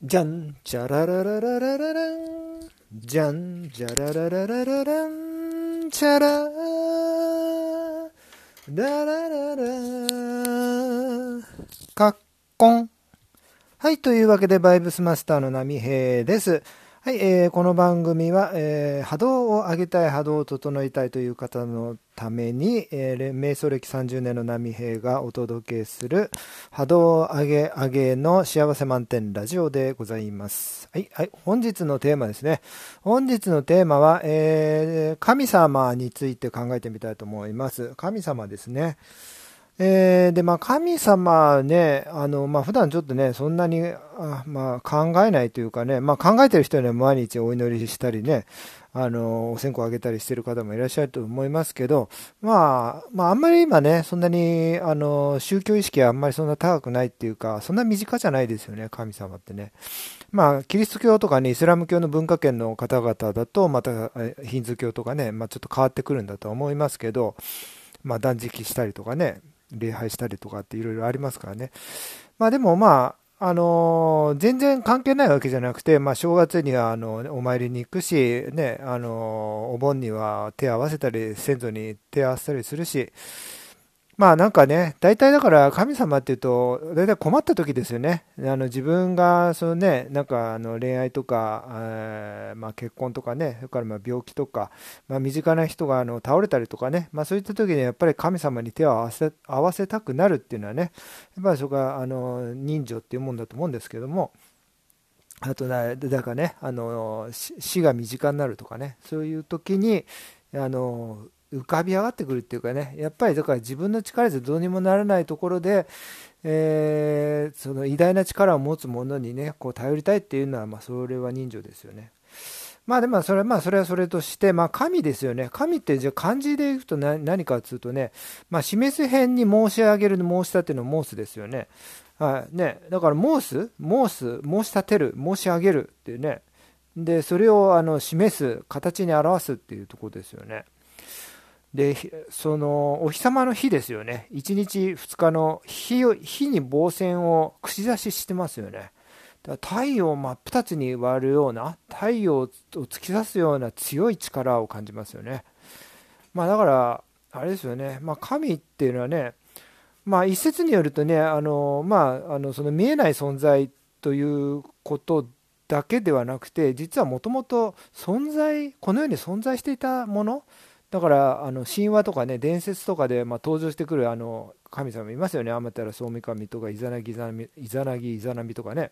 じゃん、じゃらららららららん。じゃん、じゃららららららん。じゃらららららかっこん。はい、というわけで、バイブスマスターの波平です。はい、えー、この番組は、えー、波動を上げたい、波動を整えたいという方のために、えー、瞑想歴30年の波平がお届けする波動上げ上げの幸せ満点ラジオでございます。はい、はい、本日のテーマですね。本日のテーマは、えー、神様について考えてみたいと思います。神様ですね。えー、で、まあ、神様ね、あの、まあ、普段ちょっとね、そんなに、あまあ、考えないというかね、まあ、考えてる人には毎日お祈りしたりね、あの、お線香あげたりしてる方もいらっしゃると思いますけど、まあ、まあ、あんまり今ね、そんなに、あの、宗教意識はあんまりそんな高くないっていうか、そんな身近じゃないですよね、神様ってね。まあ、キリスト教とかね、イスラム教の文化圏の方々だと、また、ヒンズ教とかね、まあ、ちょっと変わってくるんだと思いますけど、まあ、断食したりとかね、礼拝したりとかっていろいろありますからね。まあでもまあ、あのー、全然関係ないわけじゃなくて、まあ正月にはあのお参りに行くし、ね、あのー、お盆には手を合わせたり、先祖に手を合わせたりするし、まあなんかね、大体だから神様っていうと、大体困った時ですよね。あの自分がそのね、なんかあの恋愛とか、えー、まあ、結婚とかね、それからま病気とか、まあ、身近な人があの倒れたりとかね、まあ、そういった時にやっぱり神様に手を合わせ合わせたくなるっていうのはね、やっぱりそこがあの人情っていうもんだと思うんですけども、あとだだからね、あの死が身近になるとかね、そういう時に、あの浮かび上がってくるっていうかね、やっぱりだから自分の力でどうにもならないところで、えー、その偉大な力を持つ者にね、こう頼りたいっていうのは、まあ、それは人情ですよね。まあでもそれまあそれはそれとして、まあ神ですよね。神ってじゃ漢字で言うと何かっていうとね、まあ示す辺に申し上げる申し立ての申すですよね。はい。ね。だから申す、申す、申し立てる、申し上げるっていうね。で、それをあの示す、形に表すっていうとこですよね。で、その、お日様の日ですよね。1日2日の日日に防線を串刺ししてますよね。だ太陽を真っ二つに割るような、太陽を突き刺すような強い力を感じますよね。まあだから、あれですよね。まあ神っていうのはね、まあ一説によるとね、あの、まあ、あの、その見えない存在ということだけではなくて、実はもともと存在、この世に存在していたもの、だからあの神話とかね伝説とかでまあ登場してくるあの神様いますよね。天照総三神とかイザナギイザナギイザナミとかね、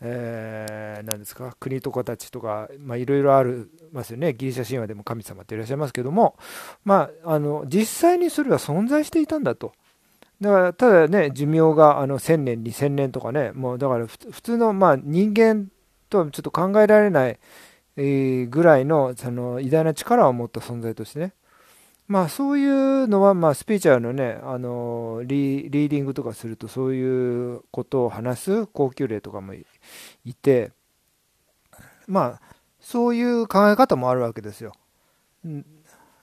えー、何ですか？国とかたちとかいろいろありますよね。ギリシャ神話でも神様っていらっしゃいますけども、まあ、あの実際にそれは存在していたんだと。だからただね寿命があの1000年2000年とかね。もうだから普通のまあ人間とはちょっと考えられないぐらいのその偉大な力を持った存在としてね、まあそういうのは、まあスピーチャーのね、あのリーディングとかするとそういうことを話す高級例とかもいて、まあそういう考え方もあるわけですよ。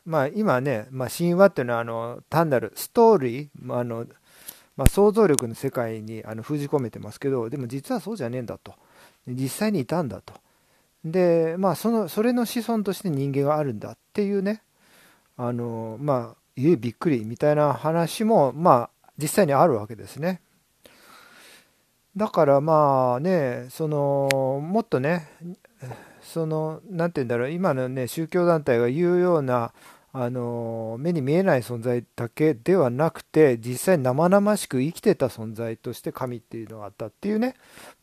まあ今ね、まあ、神話っていうのはあの単なるストーリー、あのまあ、想像力の世界にあの封じ込めてますけど、でも実はそうじゃねえんだと。実際にいたんだと。で、まあ、その、それの子孫として人間があるんだっていうね、あの、まあ、え、びっくりみたいな話も、まあ、実際にあるわけですね。だからまあね、その、もっとね、その、なんて言うんだろう、今のね、宗教団体が言うような、あの、目に見えない存在だけではなくて、実際生々しく生きてた存在として神っていうのがあったっていうね、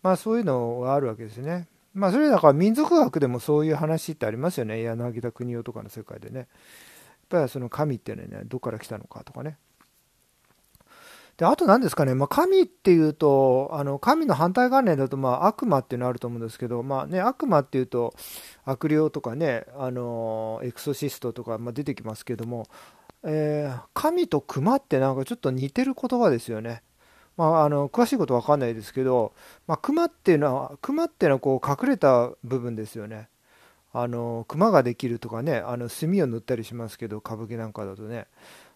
まあそういうのがあるわけですね。まあそれだから民族学でもそういう話ってありますよね。柳田国夫とかの世界でね。やっぱりその神っていうのはねどこから来たのかとかね。であと何ですかね、まあ、神っていうとあの神の反対概念だとまあ悪魔っていうのあると思うんですけど、まあね、悪魔っていうと悪霊とかねあのエクソシストとか、まあ、出てきますけども、えー、神と熊ってなんかちょっと似てる言葉ですよね。まあ、あの詳しいことわかんないですけど、まあ、熊っていうのは熊っていうのはこう隠れた部分ですよねあの熊ができるとかねあの墨を塗ったりしますけど歌舞伎なんかだとね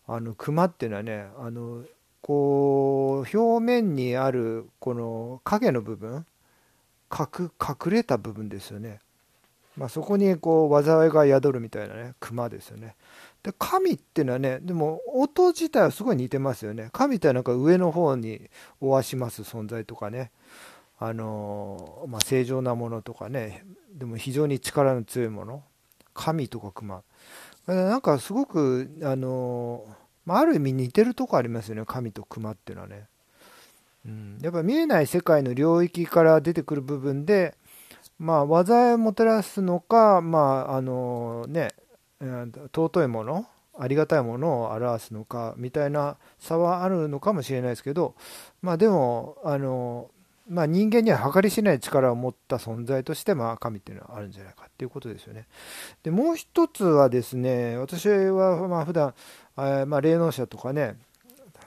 あの熊っていうのはねあのこう表面にあるこの影の部分隠隠れた部分ですよね。まあ、そこにこう災いが宿るみたいなね熊ですよね。で神っていうのはねでも音自体はすごい似てますよね。神ってなんか上の方におわします存在とかね。あのまあ、正常なものとかね。でも非常に力の強いもの。神とか熊。なんかすごくあの、まあ、る意味似てるとこありますよね。神と熊っていうのはね。うん、やっぱ見えない世界の領域から出てくる部分で、まあ、災いをもたらすのか、まああのね、尊いもの、ありがたいものを表すのかみたいな差はあるのかもしれないですけど、まあ、でも、あのまあ、人間には計り知れない力を持った存在として、まあ、神っていうのはあるんじゃないかっていうことですよね。でもう一つはですね、私はまあ普段、えまあ霊能者とかね、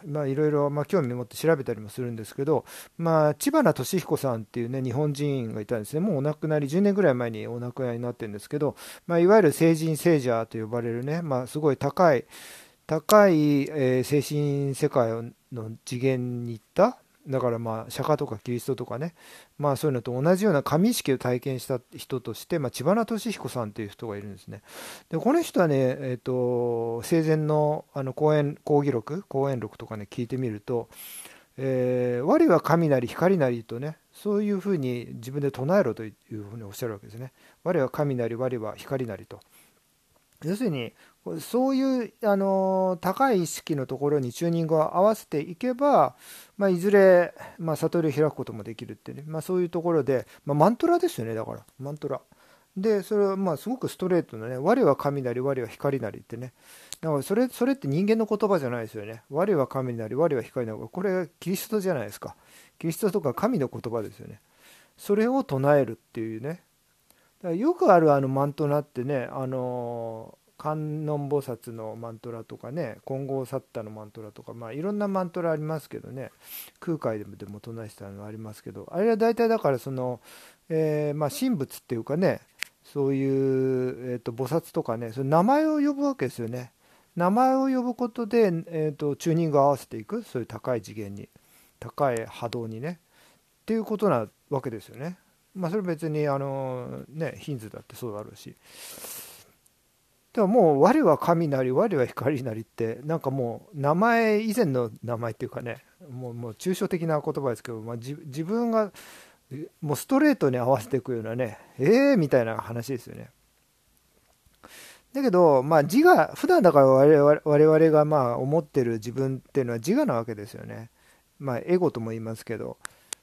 まあ、いろいろ、まあ、興味持って調べたりもするんですけど、まあ、知花俊彦さんっていうね、日本人がいたんですね。もうお亡くなり、10年ぐらい前にお亡くなりになってるんですけど、まあ、いわゆる成人聖者と呼ばれるね、まあ、すごい高い、高い、えー、精神世界の次元に行っただからまあ釈迦とかキリストとかね、まあ、そういうのと同じような神意識を体験した人として、まあ、千葉俊彦さんという人がいるんですね。でこの人はね、えーと、生前のあの講演講義録講演録とかね聞いてみると「えー、我は神なり光なり」とねそういうふうに自分で唱えろというふうにおっしゃるわけですね。我は神なり我は光なりと。要するにそういうあの高い意識のところにチューニングを合わせていけば、まあ、いずれ、まあ、悟りを開くこともできるってね、まあ、そういうところで、まあ、マントラですよねだから。マントラ。でそれはまあすごくストレートなね我は神なり我は光なりってね。だからそれそれって人間の言葉じゃないですよね。我は神なり我は光なり。これキリストじゃないですか。キリストとか神の言葉ですよね。それを唱えるっていうね。よくあるあのマントラってねあの観音菩薩のマントラとかね金剛サッタのマントラとかまあいろんなマントラありますけどね。空海でもでも唱えてたのありますけど。あれは大体だからその、えー、まあ神仏っていうかねそういう、えーと、菩薩とかねその名前を呼ぶわけですよね。名前を呼ぶことで、えーと、チューニングを合わせていく。そういう高い次元に高い波動にね。っていうことなわけですよね。まあそれ別にあのねヒンズだってそうだろうし。でももう我は神なり我は光なりってなんかもう名前以前の名前っていうかねもうもう抽象的な言葉ですけど、まあ、自分がもうストレートに合わせていくようなねええー、みたいな話ですよね。だけど、まあ、自我普段だから我々我々がまあ思ってる自分っていうのは自我なわけですよね。まあエゴとも言いますけど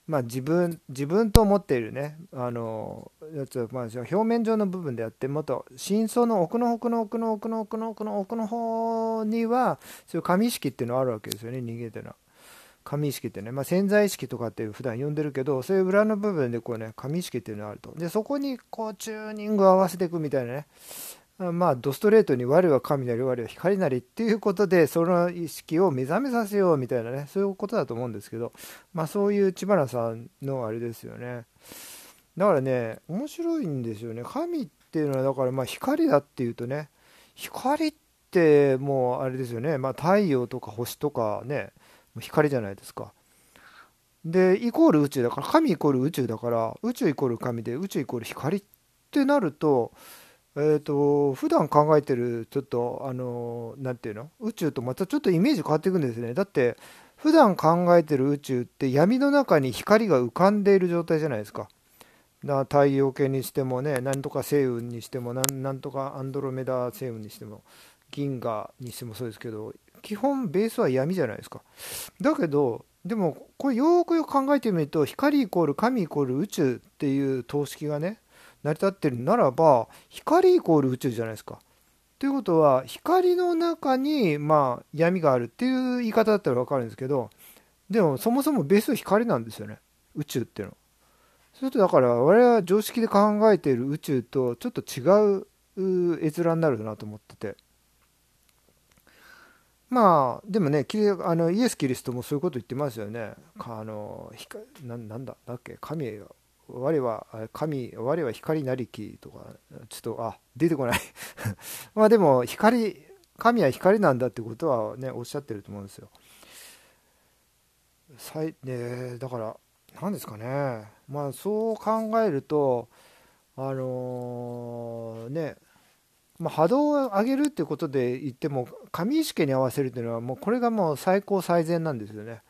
まあ、自分自分と思っているね。あのやつまあ、表面上の部分であってもっと真相の奥の奥の奥の奥の奥の奥の奥の方にはそういう神意識っていうのはあるわけですよね人間っていうの。は。神意識ってね、まあ、潜在意識とかって普段呼んでるけどそういう裏の部分でこうね神意識っていうのがあると。でそこにこうチューニングを合わせていくみたいなね。まあ、ドストレートに我は神なり我は光なりっていうことでその意識を目覚めさせようみたいなねそういうことだと思うんですけど、まあ、そういう知花さんのあれですよね。だからね面白いんですよね。神っていうのはだからまあ光だっていうとね光ってもうあれですよね、まあ、太陽とか星とかね光じゃないですか。でイコール宇宙だから神イコール宇宙だから宇宙イコール神で宇宙イコール光ってなるとえーと、普段考えてるちょっとあの何ていうの？宇宙とまたちょっとイメージ変わっていくんですね。だって普段考えてる宇宙って闇の中に光が浮かんでいる状態じゃないですか。だ太陽系にしてもね何とか星雲にしても何とかアンドロメダ星雲にしても銀河にしてもそうですけど基本ベースは闇じゃないですか。だけどでもこれよくよく考えてみると光イコール神イコール宇宙っていう等式がね成り立ってるならば光イコール宇宙じゃないですか。ということは光の中にまあ闇があるっていう言い方だったら分かるんですけどでもそもそもベースは光なんですよね宇宙っていうのは。そうするとだから我々は常識で考えている宇宙とちょっと違う絵面になるなと思ってて。まあでもねあのイエス・キリストもそういうこと言ってますよね。あのななんだだっけ？神我は神我は光なりきとかちょっとあ出てこない まあでも光神は光なんだってことはねおっしゃってると思うんですよ。さいね、だから何ですかね、まあ、そう考えると、あのー、ね、まあ、波動を上げるってことで言っても、上意識に合わせるっていうのは、もうこれがもう最高最善なんですよね。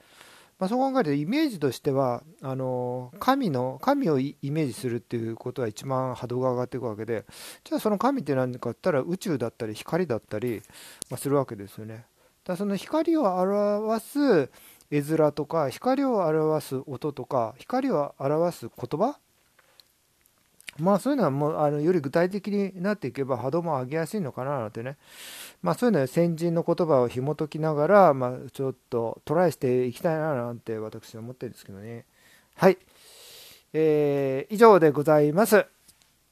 まあ、そう考えると、イメージとしては、あの神の、神をイメージするっていうことは一番波動が上がっていくわけで、じゃあその神って何かって言ったら、宇宙だったり光だったり、まあ、するわけですよね。だその光を表す絵面とか、光を表す音とか、光を表す言葉まあそういうのはもうあのより具体的になっていけば波動も上げやすいのかななんてね、まあそういうのは先人の言葉を紐解きながら、まあちょっとトライしていきたいななんて私は思ってるんですけどね。はい。えー、以上でございます。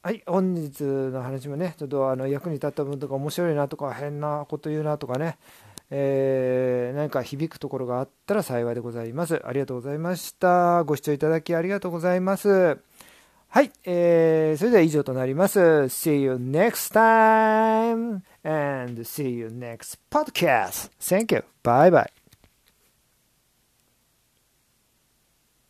はい、本日の話もね、ちょっとあの役に立った分とか面白いなとか変なこと言うなとかね、えー、何か響くところがあったら幸いでございます。ありがとうございました。ご視聴いただきありがとうございます。はい、えー、それでは以上となります。See you next time and see you next podcast. Thank you. Bye bye.